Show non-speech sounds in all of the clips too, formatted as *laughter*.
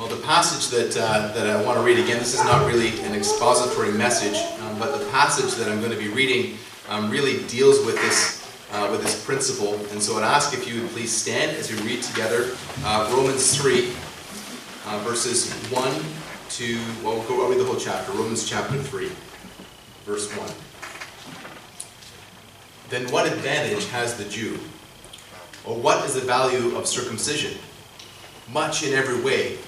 Well, the passage that, uh, that I want to read again, this is not really an expository message, um, but the passage that I'm going to be reading um, really deals with this, uh, with this principle. And so I'd ask if you would please stand as we read together uh, Romans 3, uh, verses 1 to, well, we'll go, read the whole chapter, Romans chapter 3, verse 1. Then what advantage has the Jew? Or what is the value of circumcision? Much in every way.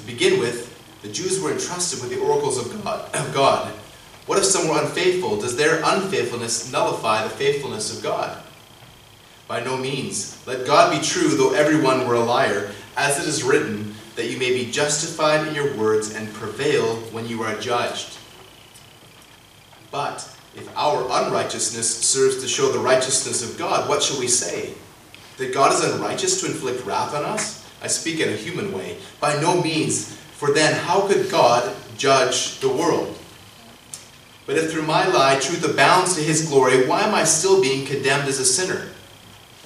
To begin with, the Jews were entrusted with the oracles of God. Of God. What if some were unfaithful? Does their unfaithfulness nullify the faithfulness of God? By no means. Let God be true, though everyone were a liar, as it is written, that you may be justified in your words and prevail when you are judged. But if our unrighteousness serves to show the righteousness of God, what shall we say? That God is unrighteous to inflict wrath on us? I speak in a human way. By no means, for then how could God judge the world? But if through my lie truth abounds to his glory, why am I still being condemned as a sinner?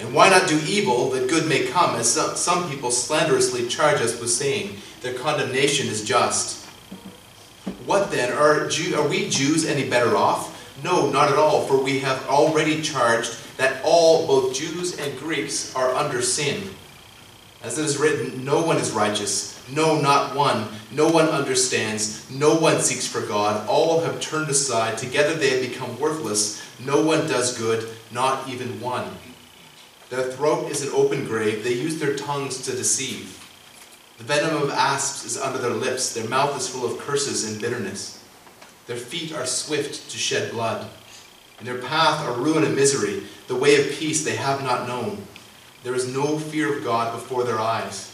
And why not do evil that good may come, as some, some people slanderously charge us with saying, their condemnation is just? What then? Are, Jew, are we Jews any better off? No, not at all, for we have already charged that all, both Jews and Greeks, are under sin. As it is written, no one is righteous, no, not one. No one understands, no one seeks for God. All have turned aside, together they have become worthless. No one does good, not even one. Their throat is an open grave, they use their tongues to deceive. The venom of asps is under their lips, their mouth is full of curses and bitterness. Their feet are swift to shed blood. In their path are ruin and misery. The way of peace they have not known. There is no fear of God before their eyes.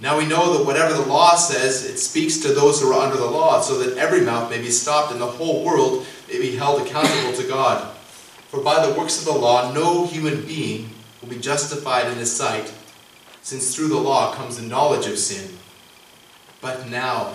Now we know that whatever the law says, it speaks to those who are under the law, so that every mouth may be stopped and the whole world may be held accountable to God. For by the works of the law, no human being will be justified in his sight, since through the law comes the knowledge of sin. But now,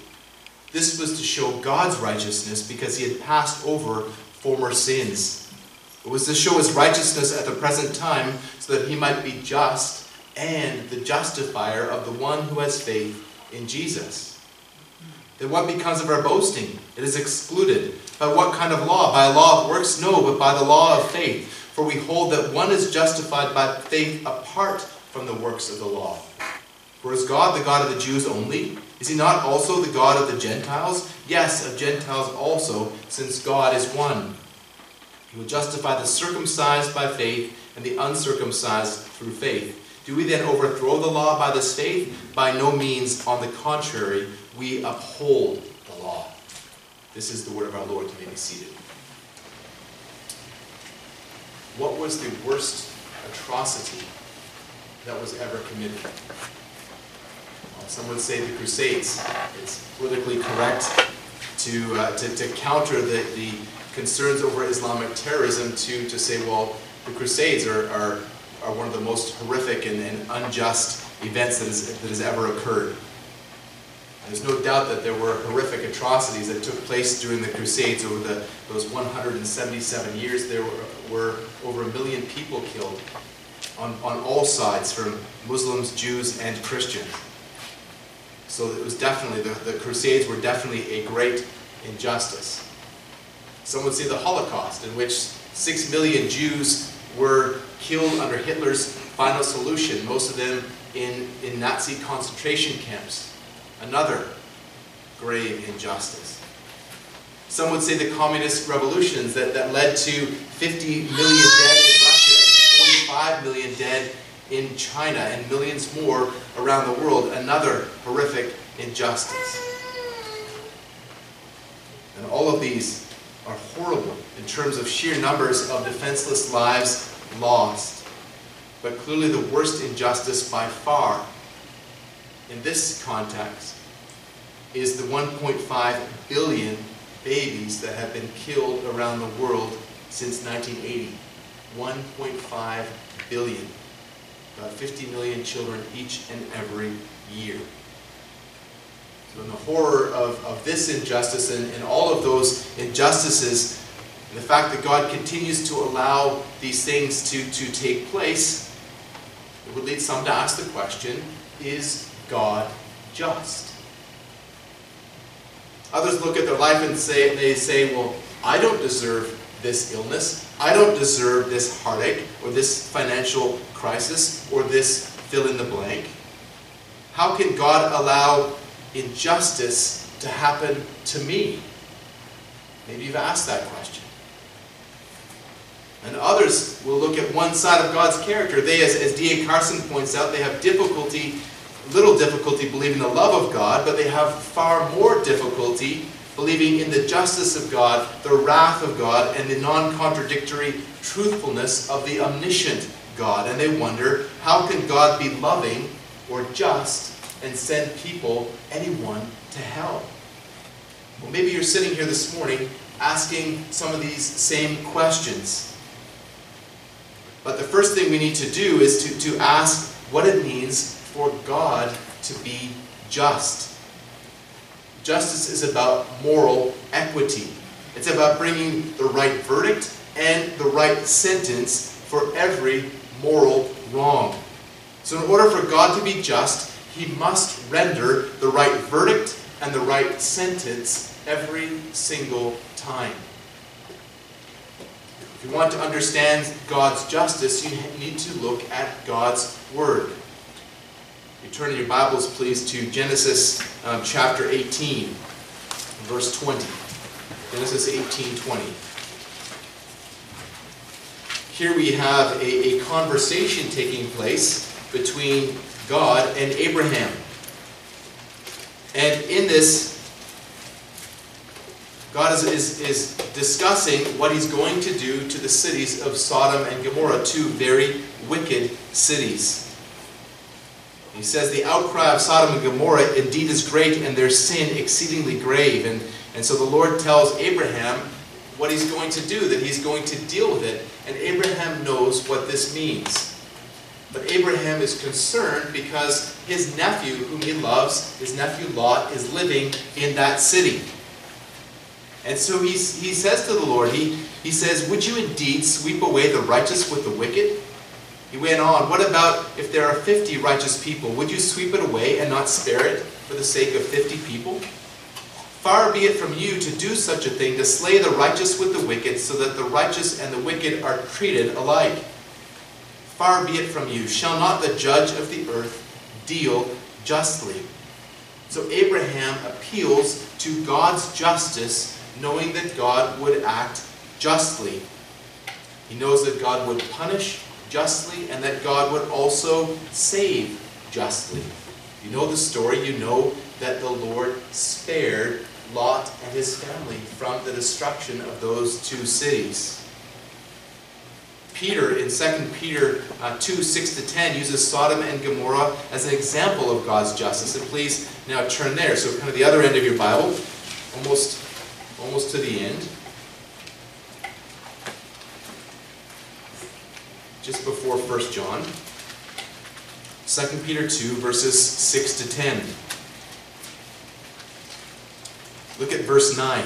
this was to show God's righteousness because he had passed over former sins. It was to show his righteousness at the present time so that he might be just and the justifier of the one who has faith in Jesus. Then what becomes of our boasting? It is excluded. By what kind of law? By a law of works? No, but by the law of faith. For we hold that one is justified by faith apart from the works of the law. For is God the God of the Jews only? Is he not also the God of the Gentiles? Yes, of Gentiles also, since God is one. He will justify the circumcised by faith and the uncircumcised through faith. Do we then overthrow the law by this faith? By no means. On the contrary, we uphold the law. This is the word of our Lord. You may be seated. What was the worst atrocity that was ever committed? Some would say the Crusades. It's politically correct to, uh, to, to, counter the, the concerns over Islamic terrorism to, to say, well, the Crusades are, are, are one of the most horrific and, and unjust events that has, that has ever occurred. There's no doubt that there were horrific atrocities that took place during the Crusades over the, those 177 years. There were, were over a million people killed on, on all sides, from Muslims, Jews, and Christians. So it was definitely, the, the Crusades were definitely a great injustice. Some would say the Holocaust, in which six million Jews were killed under Hitler's final solution, most of them in, in Nazi concentration camps. Another grave injustice. Some would say the communist revolutions that, that led to 50 million dead in Russia and 45 million dead in China and millions more around the world, another horrific injustice. And all of these are horrible in terms of sheer numbers of defenseless lives lost. But clearly the worst injustice by far in this context is the 1.5 billion babies that have been killed around the world since 1980. 1.5 billion. About 50 million children each and every year. So in the horror of, of this injustice and, and all of those injustices, and the fact that God continues to allow these things to, to take place, it would lead some to ask the question, is God just? Others look at their life and say, they say, well, I don't deserve this illness. I don't deserve this heartache or this financial crisis or this fill in the blank. How can God allow injustice to happen to me? Maybe you've asked that question. And others will look at one side of God's character. They, as, as D.A. Carson points out, they have difficulty, little difficulty believing the love of God, but they have far more difficulty believing in the justice of God, the wrath of God, and the non-contradictory truthfulness of the omniscient God. And they wonder, how can God be loving or just and send people, anyone, to hell? Well, maybe you're sitting here this morning asking some of these same questions. But the first thing we need to do is to, to ask what it means for God to be just. Justice is about moral equity. It's about bringing the right verdict and the right sentence for every moral wrong. So in order for God to be just, he must render the right verdict and the right sentence every single time. If you want to understand God's justice, you need to look at God's Word. You turn in your Bibles, please, to Genesis um, chapter 18, verse 20. Genesis 18, 20. Here we have a, a conversation taking place between God and Abraham. And in this, God is, is, is discussing what he's going to do to the cities of Sodom and Gomorrah, two very wicked cities. He says, The outcry of Sodom and Gomorrah indeed is great, and their sin exceedingly grave. And, and so the Lord tells Abraham what he's going to do, that he's going to deal with it. And Abraham knows what this means. But Abraham is concerned because his nephew, whom he loves, his nephew Lot, is living in that city. And so he's, he says to the Lord, he, he says, Would you indeed sweep away the righteous with the wicked? He went on, What about if there are 50 righteous people? Would you sweep it away and not spare it for the sake of 50 people? Far be it from you to do such a thing, to slay the righteous with the wicked, so that the righteous and the wicked are treated alike. Far be it from you. Shall not the judge of the earth deal justly? So Abraham appeals to God's justice, knowing that God would act justly. He knows that God would punish justly and that God would also save justly. You know the story, you know that the Lord spared Lot and his family from the destruction of those two cities. Peter, in 2 Peter uh, 2, 6 to 10, uses Sodom and Gomorrah as an example of God's justice. And please now turn there. So kind of the other end of your Bible, almost, almost to the end. just before 1 John. 2 Peter 2, verses 6 to 10. Look at verse 9.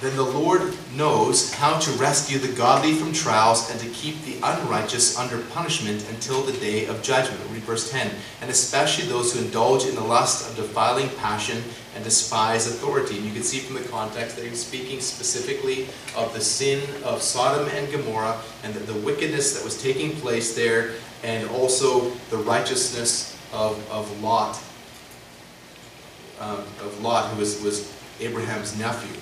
Then the Lord knows how to rescue the godly from trials and to keep the unrighteous under punishment until the day of judgment. Read verse 10. And especially those who indulge in the lust of defiling passion and despise authority. And you can see from the context that he's speaking specifically of the sin of Sodom and Gomorrah and the, the wickedness that was taking place there and also the righteousness of, of Lot, um, of Lot, who was, was Abraham's nephew.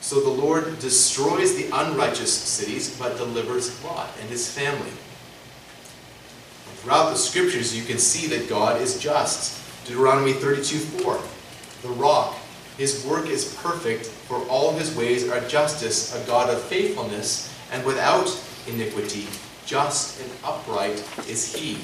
So the Lord destroys the unrighteous cities, but delivers Lot and his family. And throughout the scriptures, you can see that God is just. Deuteronomy 32 4. The rock, his work is perfect, for all his ways are justice, a God of faithfulness, and without iniquity. Just and upright is he.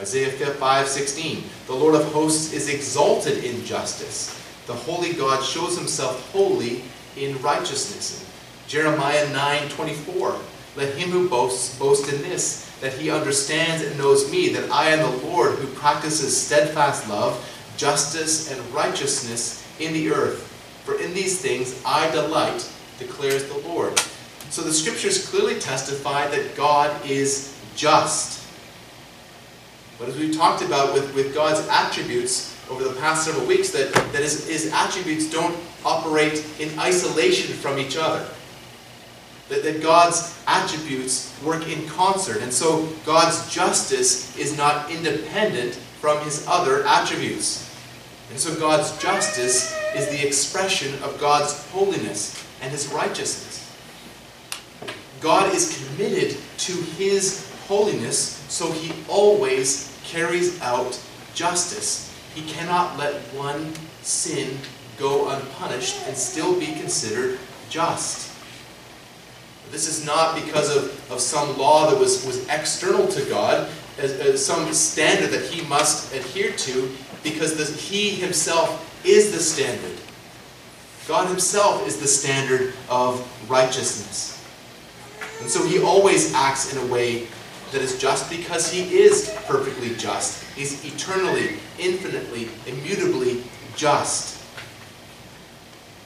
Isaiah 5:16, the Lord of hosts is exalted in justice. The holy God shows himself holy in righteousness. Jeremiah 9:24, let him who boasts boast in this, that he understands and knows me, that I am the Lord who practices steadfast love, justice, and righteousness in the earth. For in these things I delight, declares the Lord. So the scriptures clearly testify that God is just. But as we've talked about with, with God's attributes over the past several weeks, that, that his, his attributes don't operate in isolation from each other. That, that God's attributes work in concert. And so God's justice is not independent from his other attributes. And so God's justice is the expression of God's holiness and his righteousness. God is committed to his holiness, so he always carries out justice. He cannot let one sin go unpunished and still be considered just. This is not because of, of some law that was, was external to God, as, as some standard that he must adhere to, because he himself is the standard. God himself is the standard of righteousness. And so he always acts in a way that is just because he is perfectly just. He's eternally, infinitely, immutably just.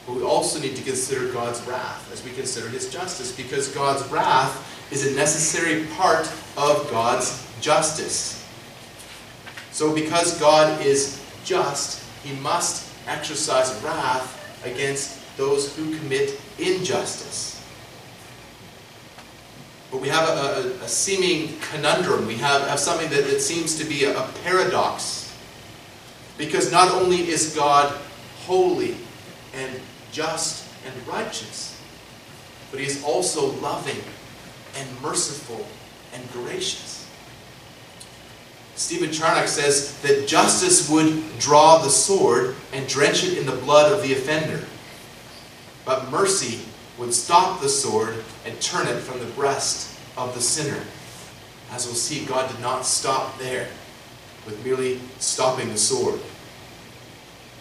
But we also need to consider God's wrath as we consider his justice, because God's wrath is a necessary part of God's justice. So because God is just, he must exercise wrath against those who commit injustice. But we have a, a, a seeming conundrum. We have, have something that, that seems to be a, a paradox. Because not only is God holy and just and righteous, but he is also loving and merciful and gracious. Stephen Charnock says that justice would draw the sword and drench it in the blood of the offender. But mercy would stop the sword and turn it from the breast of the sinner. As we'll see, God did not stop there with merely stopping the sword.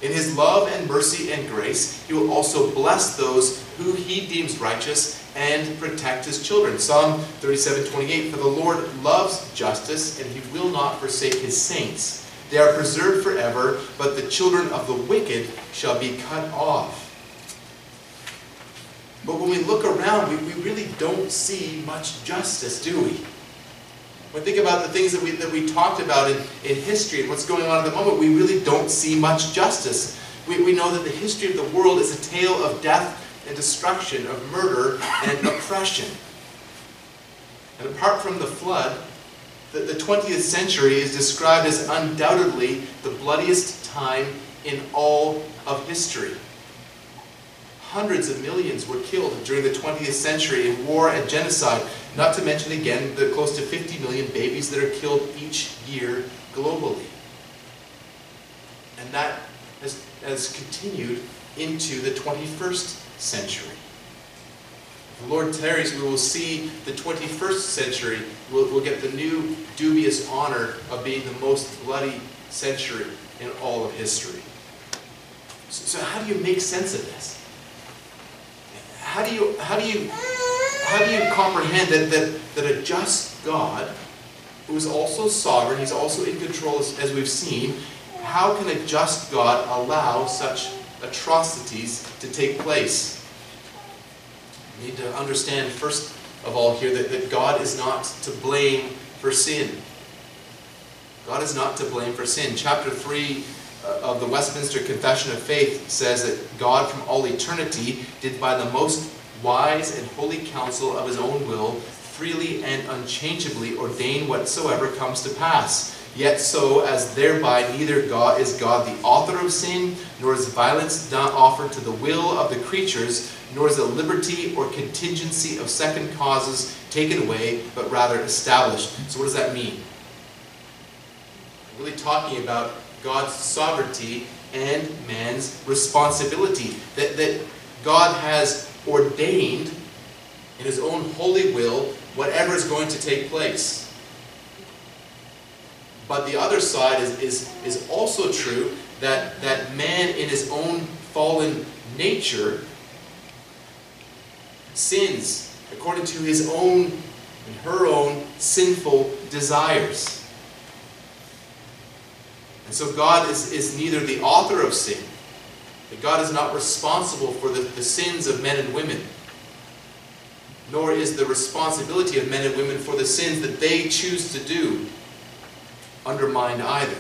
In his love and mercy and grace, he will also bless those who he deems righteous and protect his children. Psalm 37, 28, For the Lord loves justice, and he will not forsake his saints. They are preserved forever, but the children of the wicked shall be cut off. But when we look around, we, we really don't see much justice, do we? When we think about the things that we, that we talked about in, in history and what's going on at the moment, we really don't see much justice. We, we know that the history of the world is a tale of death and destruction, of murder and *coughs* oppression. And apart from the flood, the, the 20th century is described as undoubtedly the bloodiest time in all of history hundreds of millions were killed during the 20th century in war and genocide, not to mention again the close to 50 million babies that are killed each year globally. And that has, has continued into the 21st century. If the Lord tarries, we will see the 21st century will will get the new dubious honor of being the most bloody century in all of history. So, so how do you make sense of this? How do you how do you how do you comprehend that that, that a just God, who is also sovereign, he's also in control as, as we've seen, how can a just God allow such atrocities to take place? We need to understand first of all here that, that God is not to blame for sin. God is not to blame for sin. Chapter 3 uh, Uh, of the Westminster Confession of Faith says that God from all eternity did by the most wise and holy counsel of his own will freely and unchangeably ordain whatsoever comes to pass. Yet so as thereby neither God is God the author of sin, nor is violence not offered to the will of the creatures, nor is the liberty or contingency of second causes taken away, but rather established. So what does that mean? Really talking about God's sovereignty and man's responsibility. That, that God has ordained in his own holy will whatever is going to take place. But the other side is, is, is also true that, that man in his own fallen nature sins according to his own and her own sinful desires. And so God is, is neither the author of sin, that God is not responsible for the, the sins of men and women, nor is the responsibility of men and women for the sins that they choose to do undermined either.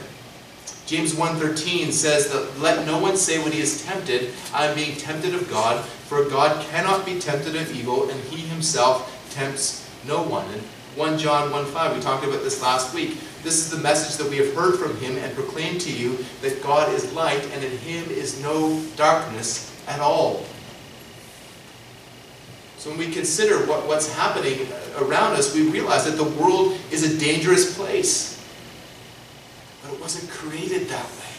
James 1.13 says that let no one say when he is tempted, I am being tempted of God, for God cannot be tempted of evil, and he himself tempts no one. And 1 John 1.5, we talked about this last week. This is the message that we have heard from him and proclaimed to you, that God is light, and in him is no darkness at all. So when we consider what, what's happening around us, we realize that the world is a dangerous place. But it wasn't created that way.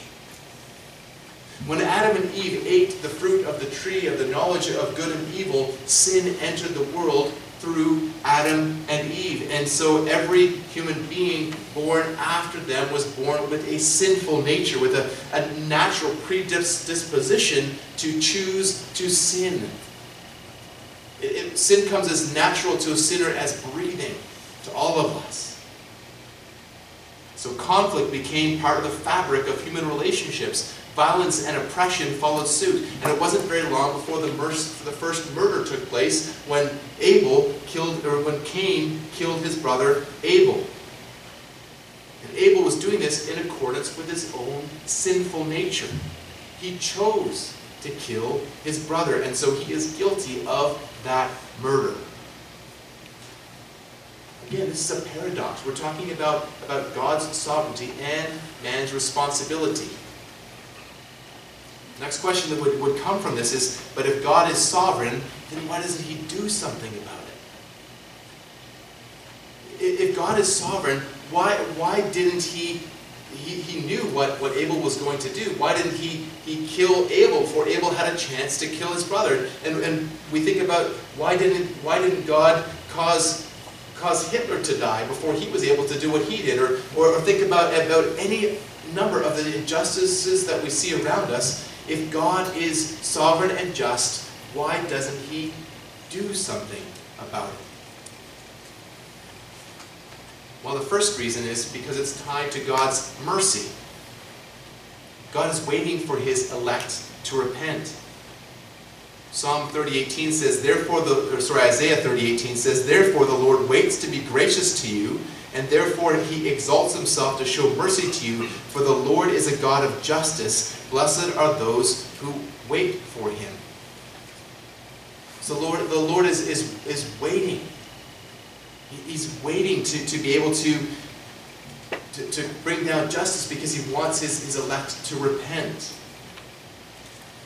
When Adam and Eve ate the fruit of the tree of the knowledge of good and evil, sin entered the world through Adam and Eve. And so every human being born after them was born with a sinful nature, with a, a natural predisposition to choose to sin. It, it, sin comes as natural to a sinner as breathing to all of us. So conflict became part of the fabric of human relationships. Violence and oppression followed suit. And it wasn't very long before the, the first murder took place when Abel killed, or when Cain killed his brother Abel. And Abel was doing this in accordance with his own sinful nature. He chose to kill his brother, and so he is guilty of that murder. Again, this is a paradox. We're talking about, about God's sovereignty and man's responsibility. Next question that would, would come from this is, but if God is sovereign, then why doesn't he do something about it? If God is sovereign, why, why didn't he, he, he knew what, what Abel was going to do. Why didn't he, he kill Abel before Abel had a chance to kill his brother? And, and we think about why didn't, why didn't God cause cause Hitler to die before he was able to do what he did, or, or, or think about, about any number of the injustices that we see around us. If God is sovereign and just, why doesn't he do something about it? Well, the first reason is because it's tied to God's mercy. God is waiting for his elect to repent. Psalm 30:18 says, therefore the sorry, Isaiah 30:18 says, therefore the Lord waits to be gracious to you, and therefore he exalts himself to show mercy to you, for the Lord is a God of justice. Blessed are those who wait for him. So Lord, the Lord is, is, is waiting. He's waiting to, to be able to, to, to bring down justice because he wants his, his elect to repent.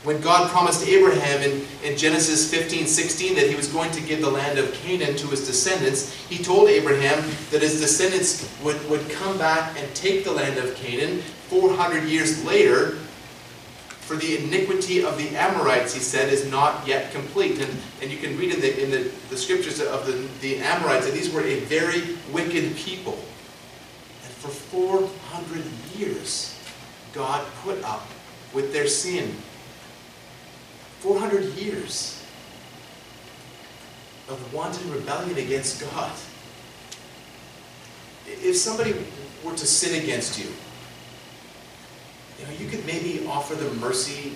When God promised Abraham in, in Genesis 15, 16 that he was going to give the land of Canaan to his descendants, he told Abraham that his descendants would, would come back and take the land of Canaan 400 years later for the iniquity of the Amorites, he said, is not yet complete. And, and you can read in the, in the, the scriptures of the, the Amorites that these were a very wicked people. And for 400 years, God put up with their sin 400 years of wanton rebellion against God. If somebody were to sin against you, you know, you could maybe offer them mercy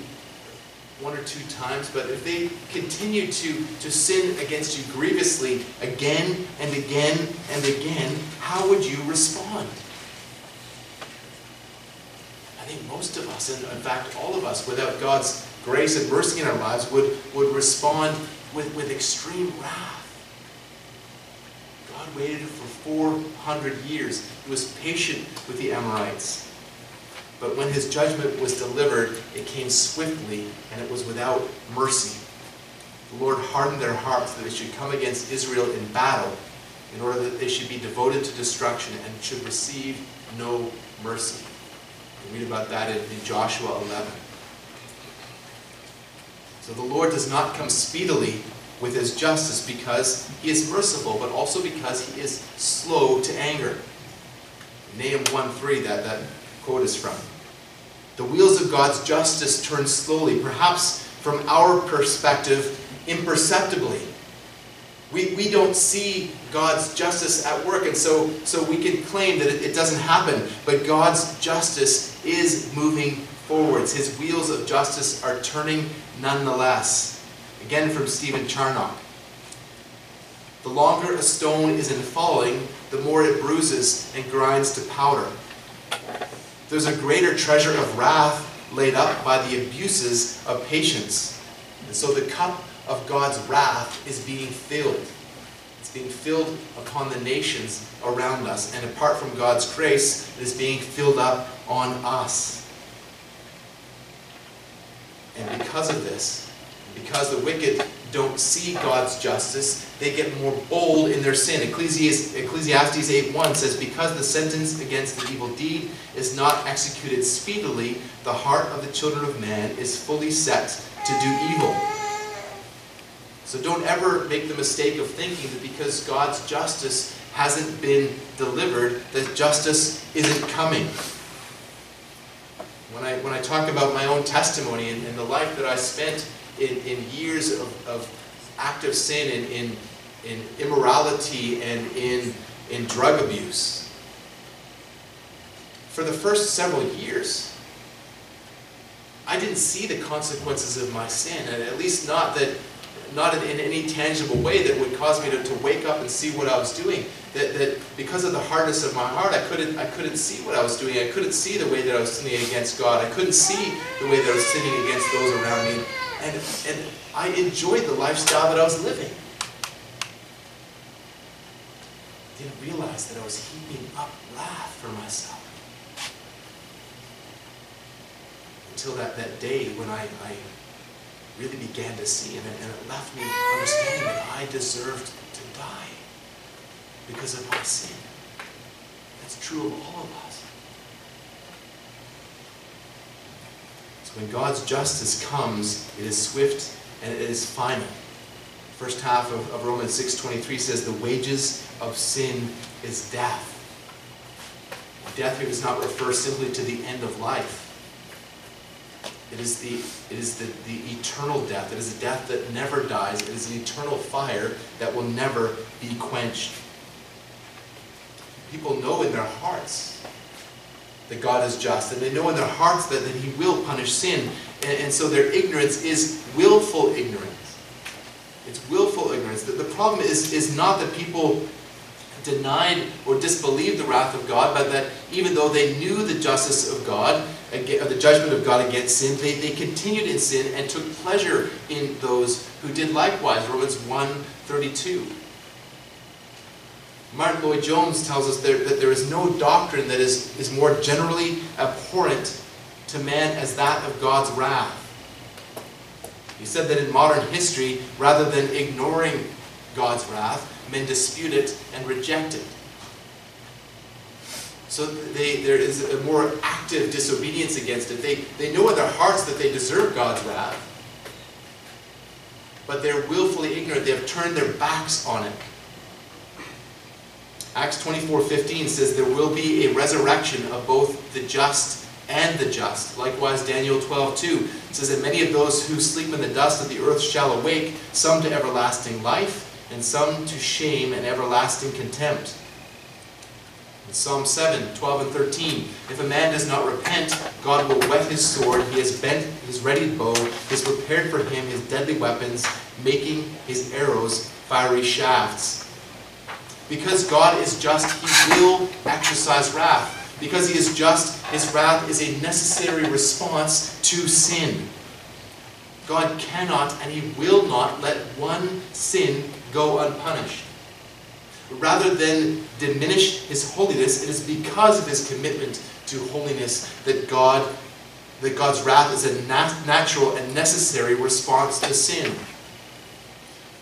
one or two times, but if they continue to, to sin against you grievously again and again and again, how would you respond? I think most of us, and in fact all of us, without God's grace and mercy in our lives would, would respond with, with extreme wrath. God waited for 400 years. He was patient with the Amorites. But when his judgment was delivered, it came swiftly and it was without mercy. The Lord hardened their hearts that they should come against Israel in battle in order that they should be devoted to destruction and should receive no mercy. We read about that in, Joshua 11. So the Lord does not come speedily with his justice because he is merciful, but also because he is slow to anger. Nahum 1.3 that that quote is from. The wheels of God's justice turn slowly, perhaps from our perspective, imperceptibly. We, we don't see God's justice at work, and so, so we can claim that it, it doesn't happen. But God's justice is moving forwards. His wheels of justice are turning nonetheless. Again from Stephen Charnock. The longer a stone is in falling, the more it bruises and grinds to powder. There's a greater treasure of wrath laid up by the abuses of patience. And so the cup of God's wrath is being filled. It's being filled upon the nations around us. And apart from God's grace, it is being filled up on us. And because of this, because the wicked don't see God's justice, they get more bold in their sin. Ecclesiastes, Ecclesiastes 8.1 says, Because the sentence against the evil deed is not executed speedily, the heart of the children of man is fully set to do evil. So don't ever make the mistake of thinking that because God's justice hasn't been delivered, that justice isn't coming. When I, when I talk about my own testimony and, and the life that I spent in, in years of, of active sin, and in, in immorality, and in, in drug abuse. For the first several years, I didn't see the consequences of my sin, and at least not that not in, in, any tangible way that would cause me to, to wake up and see what I was doing. That, that because of the hardness of my heart, I couldn't, I couldn't see what I was doing. I couldn't see the way that I was sinning against God. I couldn't see the way that I was sinning against those around me and, and I enjoyed the lifestyle that I was living. Didn't realize that I was heaping up wrath for myself. Until that, that day when I, I really began to see, and it, and it left me understanding that I deserved to die because of my sin. That's true of all of us. When God's justice comes, it is swift and it is final. First half of, of Romans 6.23 says, the wages of sin is death. Death here does not refer simply to the end of life. It is the, it is the, the eternal death. It is a death that never dies. It is an eternal fire that will never be quenched. People know in their hearts that God is just, and they know in their hearts that, that He will punish sin. And, and so their ignorance is willful ignorance. It's willful ignorance. The, the problem is, is not that people denied or disbelieved the wrath of God, but that even though they knew the justice of God, the judgment of God against sin, they, they continued in sin and took pleasure in those who did likewise. Romans 1 32. Martyn Lloyd-Jones tells us there, that there is no doctrine that is, is more generally abhorrent to man as that of God's wrath. He said that in modern history, rather than ignoring God's wrath, men dispute it and reject it. So they, there is a more active disobedience against it. They, they know in their hearts that they deserve God's wrath, but they're willfully ignorant. They have turned their backs on it. Acts 24:15 says there will be a resurrection of both the just and the just. Likewise, Daniel 12:2 says that many of those who sleep in the dust of the earth shall awake, some to everlasting life, and some to shame and everlasting contempt. In Psalm 7, 12 and 13, if a man does not repent, God will whet his sword, he has bent his ready bow, has prepared for him his deadly weapons, making his arrows fiery shafts. Because God is just, He will exercise wrath. Because He is just, His wrath is a necessary response to sin. God cannot and He will not let one sin go unpunished. Rather than diminish His holiness, it is because of His commitment to holiness that God that God's wrath is a nat natural and necessary response to sin.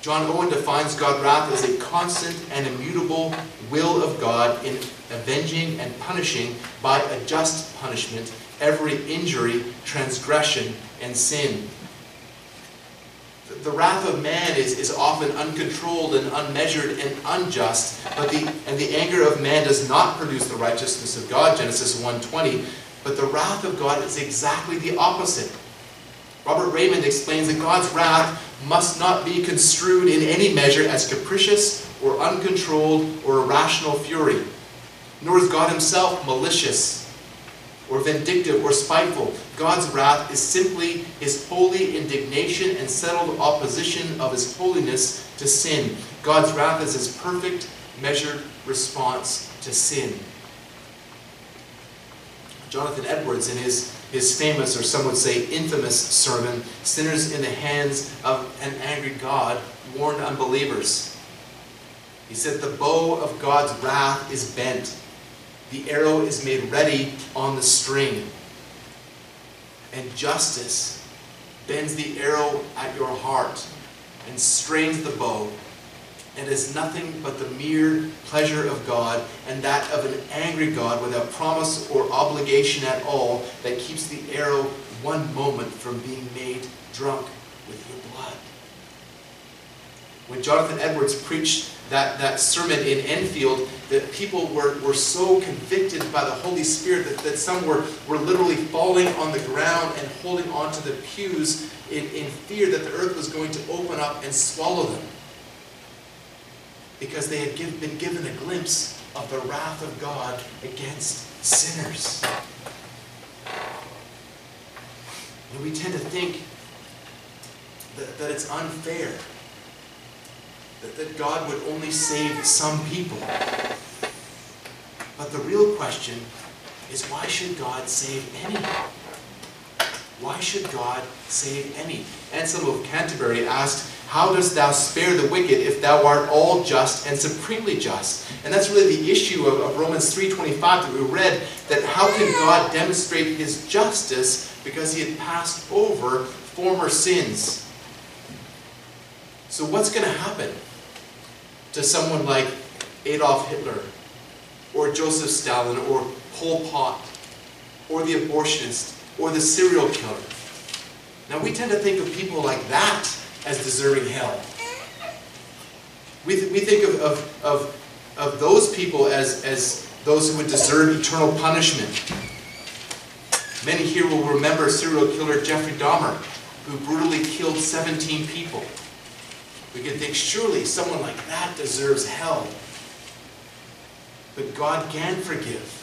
John Owen defines God's wrath as a constant and immutable will of God in avenging and punishing by a just punishment every injury, transgression, and sin. the wrath of man is, is often uncontrolled and unmeasured and unjust, but the, and the anger of man does not produce the righteousness of God, Genesis 1.20, but the wrath of God is exactly the opposite. Robert Reymond explains that God's wrath must not be construed in any measure as capricious or uncontrolled or irrational fury, nor is God himself malicious or vindictive or spiteful. God's wrath is simply his holy indignation and settled opposition of his holiness to sin. God's wrath is his perfect, measured response to sin. Jonathan Edwards, in his, his famous, or some would say infamous sermon, Sinners in the Hands of an Angry God, warned unbelievers. He said, The bow of God's wrath is bent the arrow is made ready on the string. And justice bends the arrow at your heart and strains the bow and is nothing but the mere pleasure of God and that of an angry God without promise or obligation at all that keeps the arrow one moment from being made drunk with your blood. When Jonathan Edwards preached that, that sermon in Enfield, that people were, were so convicted by the Holy Spirit that, that some were, were literally falling on the ground and holding onto the pews in, in fear that the earth was going to open up and swallow them. Because they had give, been given a glimpse of the wrath of God against sinners. And we tend to think that, that it's unfair that, that God would only save some people. But the real question is why should God save any? Why should God save any? Anselm of Canterbury asked, How dost thou spare the wicked if thou art all just and supremely just? And that's really the issue of, of Romans 3.25 that we read, that how can God demonstrate his justice because he had passed over former sins? So what's going to happen? to someone like Adolf Hitler or Joseph Stalin or Pol Pot or the abortionist or the serial killer. Now we tend to think of people like that as deserving hell. We, th we think of, of, of, of those people as, as those who would deserve eternal punishment. Many here will remember serial killer Jeffrey Dahmer, who brutally killed 17 people. We can think, surely someone like that deserves hell. But God can forgive.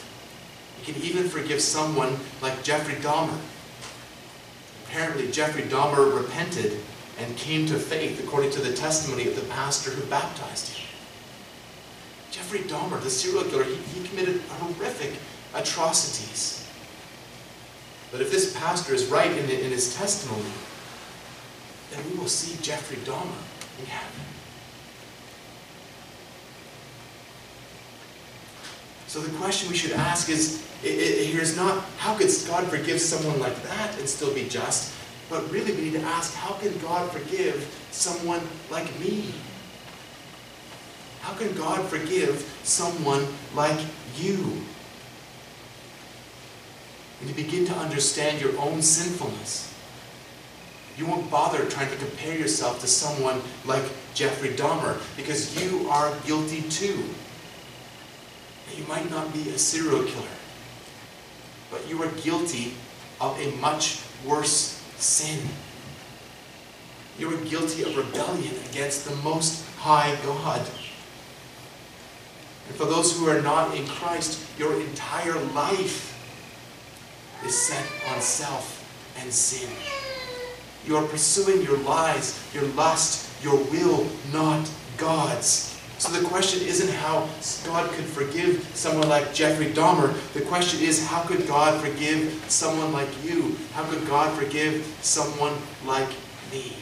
He can even forgive someone like Jeffrey Dahmer. Apparently, Jeffrey Dahmer repented and came to faith according to the testimony of the pastor who baptized him. Jeffrey Dahmer, the serial killer, he, he committed horrific atrocities. But if this pastor is right in, in his testimony, then we will see Jeffrey Dahmer in heaven. so the question we should ask is, here is not, how could God forgive someone like that and still be just? But really we need to ask, how can God forgive someone like me? How can God forgive someone like you? When you begin to understand your own sinfulness, you won't bother trying to compare yourself to someone like Jeffrey Dahmer because you are guilty too. You might not be a serial killer, but you are guilty of a much worse sin. You are guilty of rebellion against the Most High God. And for those who are not in Christ, your entire life is set on self and sin. You are pursuing your lies, your lust, your will, not God's. So the question isn't how God could forgive someone like Jeffrey Dahmer. The question is how could God forgive someone like you? How could God forgive someone like me?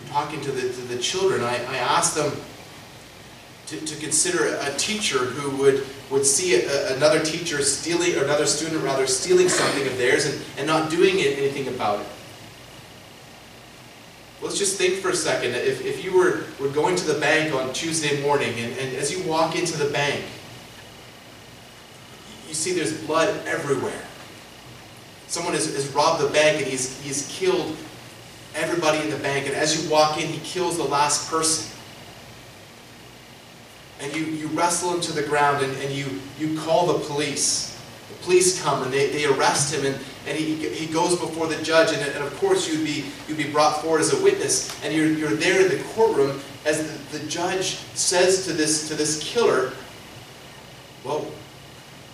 I'm talking to the, to the children. I, I asked them to, to consider a teacher who would, would see a, another teacher stealing, or another student rather, stealing something of theirs and, and not doing anything about it. Let's just think for a second. If, if you were, were going to the bank on Tuesday morning, and, and as you walk into the bank, you see there's blood everywhere. Someone has, has robbed the bank and he's, he's killed everybody in the bank. And as you walk in, he kills the last person. And you, you wrestle him to the ground and, and you, you call the police. The police come and they, they arrest him and, and he, he goes before the judge. And, and of course, you'd be, you'd be brought forward as a witness. And you're, you're there in the courtroom as the, the judge says to this, to this killer, Well,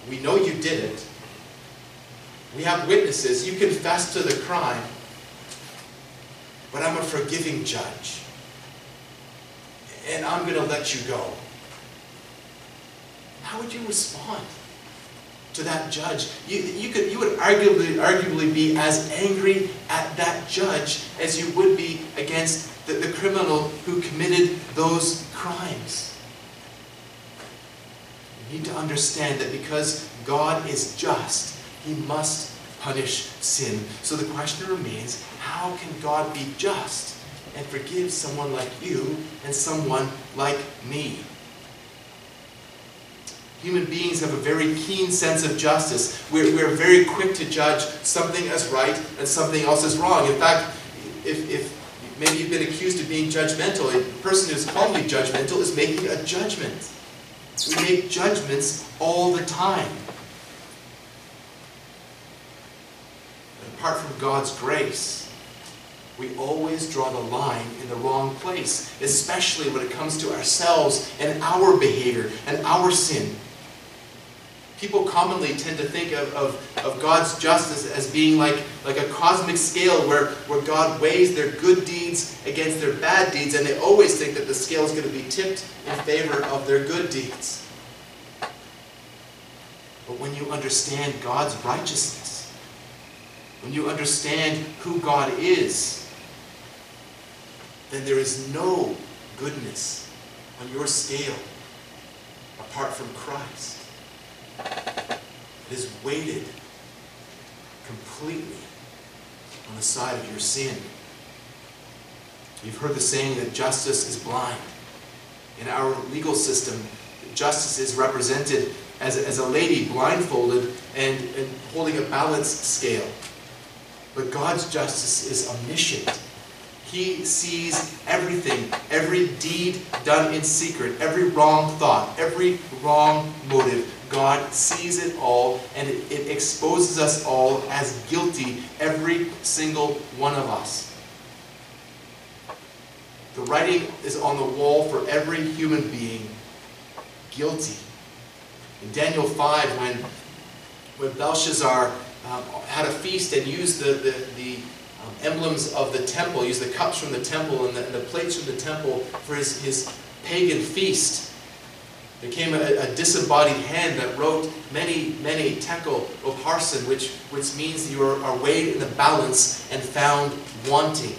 we know you did it. We have witnesses. You confessed to the crime. But I'm a forgiving judge. And I'm going to let you go. How would you respond to that judge? You, you, could, you would arguably, arguably be as angry at that judge as you would be against the, the criminal who committed those crimes. You need to understand that because God is just, He must punish sin. So the question remains how can God be just and forgive someone like you and someone like me? Human beings have a very keen sense of justice. We're, we're very quick to judge something as right and something else as wrong. In fact, if, if maybe you've been accused of being judgmental, a person who's you judgmental is making a judgment. We make judgments all the time. But apart from God's grace, we always draw the line in the wrong place, especially when it comes to ourselves and our behavior and our sin. People commonly tend to think of, of, of God's justice as being like, like a cosmic scale where, where God weighs their good deeds against their bad deeds, and they always think that the scale is going to be tipped in favor of their good deeds. But when you understand God's righteousness, when you understand who God is, then there is no goodness on your scale apart from Christ. It is weighted completely on the side of your sin. You've heard the saying that justice is blind. In our legal system, justice is represented as a, as a lady blindfolded and, and holding a balance scale. But God's justice is omniscient. He sees everything, every deed done in secret, every wrong thought, every wrong motive, God sees it all and it, exposes us all as guilty, every single one of us. The writing is on the wall for every human being guilty. In Daniel 5, when, when Belshazzar um, had a feast and used the, the, the emblems of the temple, used the cups from the temple and the, and the plates from the temple for his, his pagan feast, there came a, a, disembodied hand that wrote mene, mene tekel upharsin, which, which means you are, are weighed in the balance and found wanting.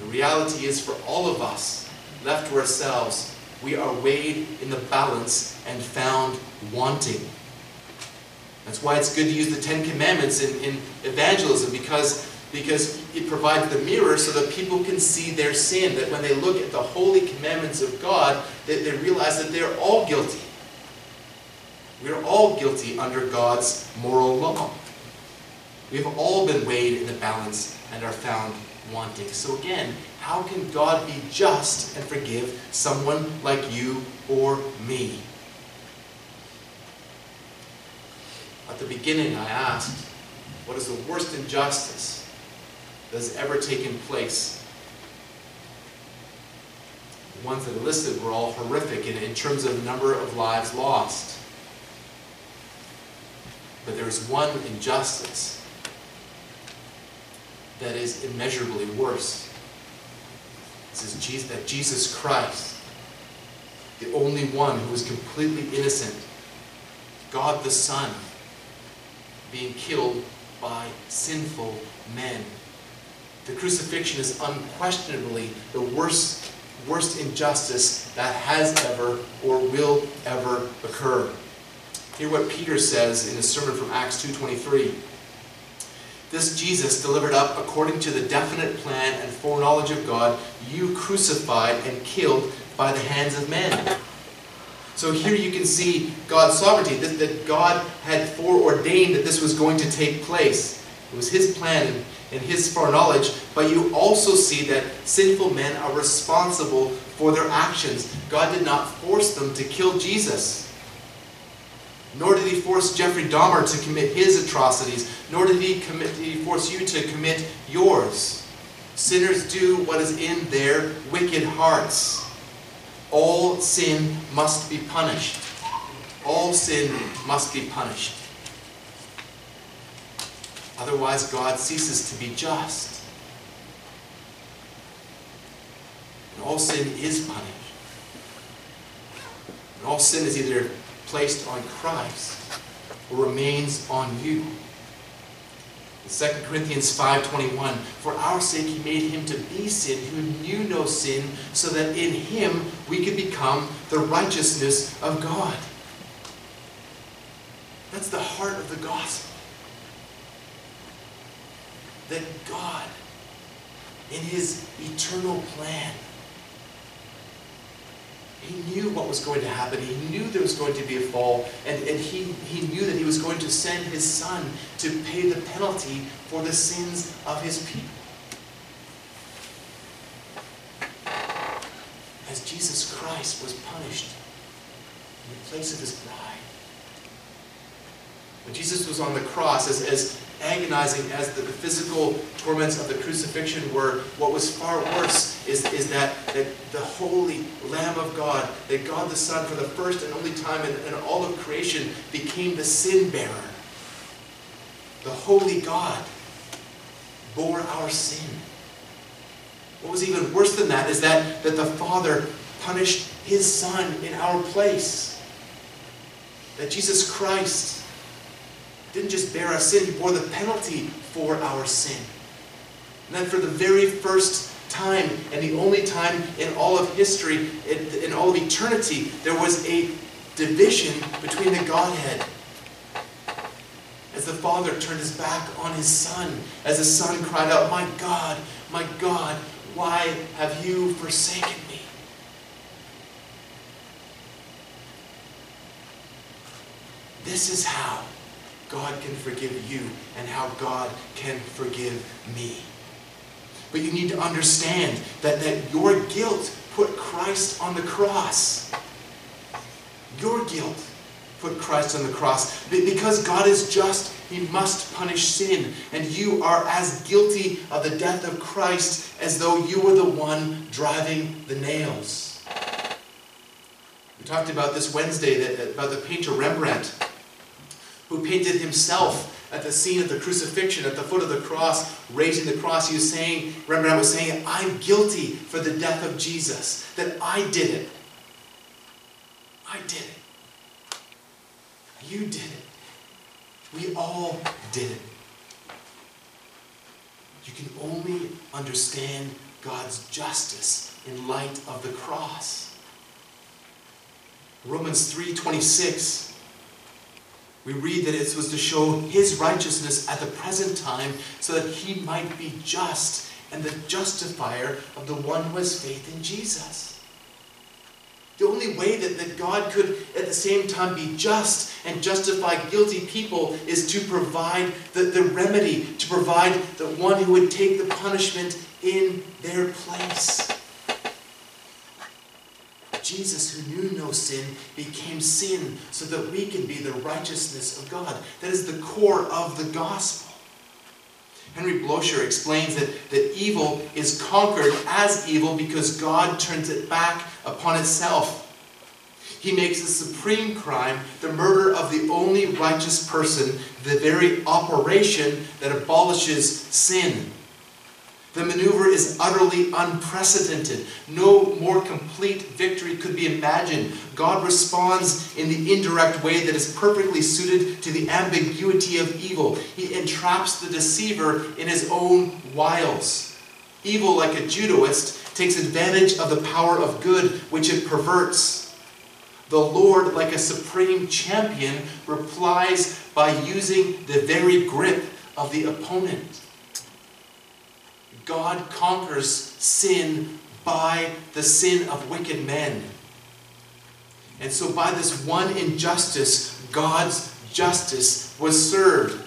The reality is for all of us, left to ourselves, we are weighed in the balance and found wanting. That's why it's good to use the Ten Commandments in, in evangelism because because it provides the mirror so that people can see their sin. That when they look at the holy commandments of God, that they realize that they're all guilty. We're all guilty under God's moral law. We've all been weighed in the balance and are found wanting. So again, how can God be just and forgive someone like you or me? At the beginning, I asked, what is the worst injustice that has ever taken place. The ones that are listed were all horrific in, in terms of number of lives lost. But there is one injustice that is immeasurably worse. This is Jesus, that Jesus Christ, the only one who was completely innocent, God the Son, being killed by sinful men. The crucifixion is unquestionably the worst, worst injustice that has ever or will ever occur. Hear what Peter says in his sermon from Acts 2.23. This Jesus delivered up according to the definite plan and foreknowledge of God, you crucified and killed by the hands of men. So here you can see God's sovereignty, that, that God had foreordained that this was going to take place. It was his plan and, his foreknowledge, but you also see that sinful men are responsible for their actions. God did not force them to kill Jesus. Nor did he force Jeffrey Dahmer to commit his atrocities, nor did he, commit, did he force you to commit yours. Sinners do what is in their wicked hearts. All sin must be punished. All sin must be punished. Otherwise, God ceases to be just. And all sin is punished. And all sin is either placed on Christ or remains on you. In 2 Corinthians 5.21, For our sake he made him to be sin who knew no sin, so that in him we could become the righteousness of God. That's the heart of the gospel. That God, in his eternal plan, he knew what was going to happen. He knew there was going to be a fall. And, and he, he knew that he was going to send his son to pay the penalty for the sins of his people. As Jesus Christ was punished in the place of his bride. When Jesus was on the cross, as, as agonizing as the, physical torments of the crucifixion were, what was far worse is, is that, that the holy Lamb of God, that God the Son, for the first and only time in, in all of creation, became the sin bearer. The holy God bore our sin. What was even worse than that is that, that the Father punished his Son in our place. That Jesus Christ didn't just bear our sin, he bore the penalty for our sin. And then for the very first time, and the only time in all of history, in, all of eternity, there was a division between the Godhead. As the Father turned his back on his Son, as the Son cried out, My God, my God, why have you forsaken me? This is how God can forgive you and how God can forgive me. But you need to understand that, that your guilt put Christ on the cross. Your guilt put Christ on the cross. Because God is just, he must punish sin. And you are as guilty of the death of Christ as though you were the one driving the nails. We talked about this Wednesday that, about the painter Rembrandt who painted himself at the scene of the crucifixion, at the foot of the cross, raising the cross. He was saying, Rembrandt was saying, I'm guilty for the death of Jesus, that I did it. I did it. You did it. We all did it. You can only understand God's justice in light of the cross. Romans 3:26 we read that it was to show his righteousness at the present time so that he might be just and the justifier of the one who has faith in Jesus. The only way that, that God could at the same time be just and justify guilty people is to provide the, the remedy, to provide the one who would take the punishment in their place. Jesus, who knew no sin, became sin so that we can be the righteousness of God. That is the core of the gospel. Henry Blocher explains that, that evil is conquered as evil because God turns it back upon itself. He makes the supreme crime, the murder of the only righteous person, the very operation that abolishes sin. The maneuver is utterly unprecedented. No more complete victory could be imagined. God responds in the indirect way that is perfectly suited to the ambiguity of evil. He entraps the deceiver in his own wiles. Evil, like a judoist, takes advantage of the power of good, which it perverts. The Lord, like a supreme champion, replies by using the very grip of the opponent. God conquers sin by the sin of wicked men. And so, by this one injustice, God's justice was served.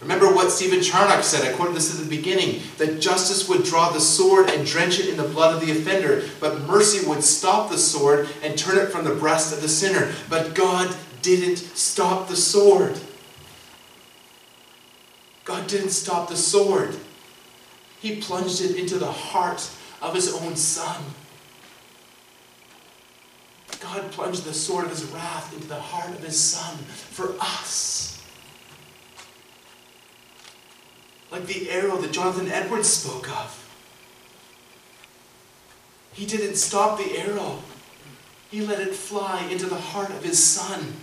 Remember what Stephen Charnock said, I quoted this at the beginning, that justice would draw the sword and drench it in the blood of the offender, but mercy would stop the sword and turn it from the breast of the sinner. But God didn't stop the sword. God didn't stop the sword. He plunged it into the heart of his own son. God plunged the sword of his wrath into the heart of his son for us. like the arrow that Jonathan Edwards spoke of. He didn't stop the arrow. He let it fly into the heart of his son.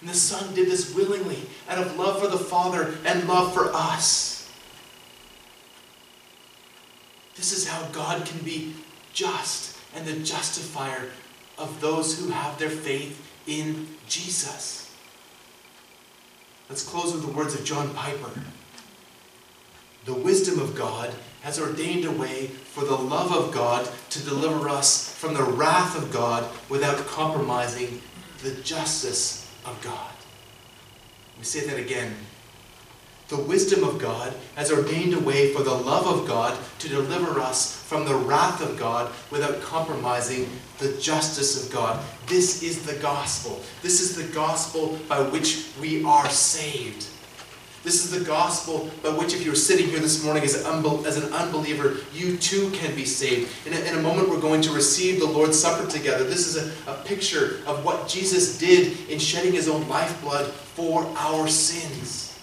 And the son did this willingly out of love for the Father and love for us. This is how God can be just and the justifier of those who have their faith in Jesus. Let's close with the words of John Piper the wisdom of God has ordained a way for the love of God to deliver us from the wrath of God without compromising the justice of God. Me say that again. The wisdom of God has ordained a way for the love of God to deliver us from the wrath of God without compromising the justice of God. This is the gospel. This is the gospel by which we are saved. This is the gospel by which, if you're sitting here this morning as an, unbeliever, you too can be saved. In a, in a, moment, we're going to receive the Lord's Supper together. This is a, a picture of what Jesus did in shedding his own lifeblood for our sins.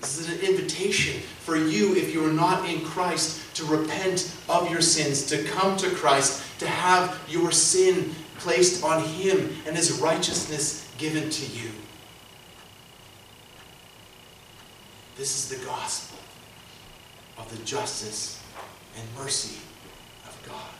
This is an invitation for you, if you are not in Christ, to repent of your sins, to come to Christ, to have your sin placed on Him and His righteousness given to you. This is the gospel of the justice and mercy of God.